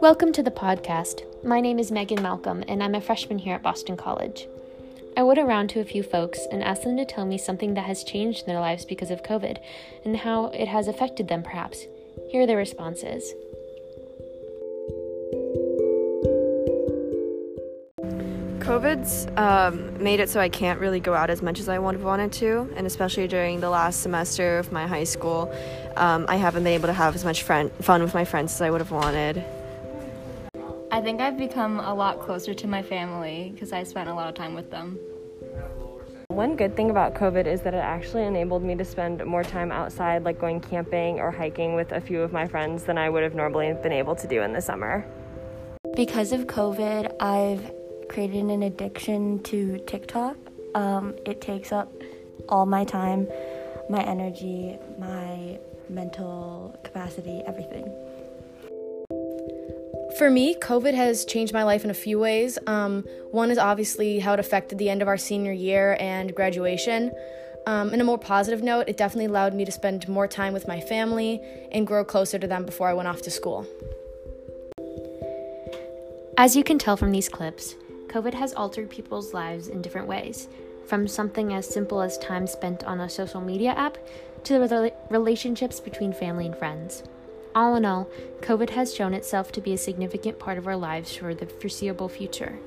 Welcome to the podcast. My name is Megan Malcolm, and I'm a freshman here at Boston College. I went around to a few folks and asked them to tell me something that has changed in their lives because of COVID and how it has affected them, perhaps. Here are their responses. COVID's um, made it so I can't really go out as much as I would have wanted to, and especially during the last semester of my high school, um, I haven't been able to have as much friend- fun with my friends as I would have wanted. I think I've become a lot closer to my family because I spent a lot of time with them. One good thing about COVID is that it actually enabled me to spend more time outside, like going camping or hiking with a few of my friends than I would have normally been able to do in the summer. Because of COVID, I've created an addiction to TikTok. Um, it takes up all my time, my energy, my mental capacity, everything. For me, COVID has changed my life in a few ways. Um, one is obviously how it affected the end of our senior year and graduation. Um, in a more positive note, it definitely allowed me to spend more time with my family and grow closer to them before I went off to school. As you can tell from these clips, COVID has altered people's lives in different ways, from something as simple as time spent on a social media app to the relationships between family and friends. All in all, COVID has shown itself to be a significant part of our lives for the foreseeable future.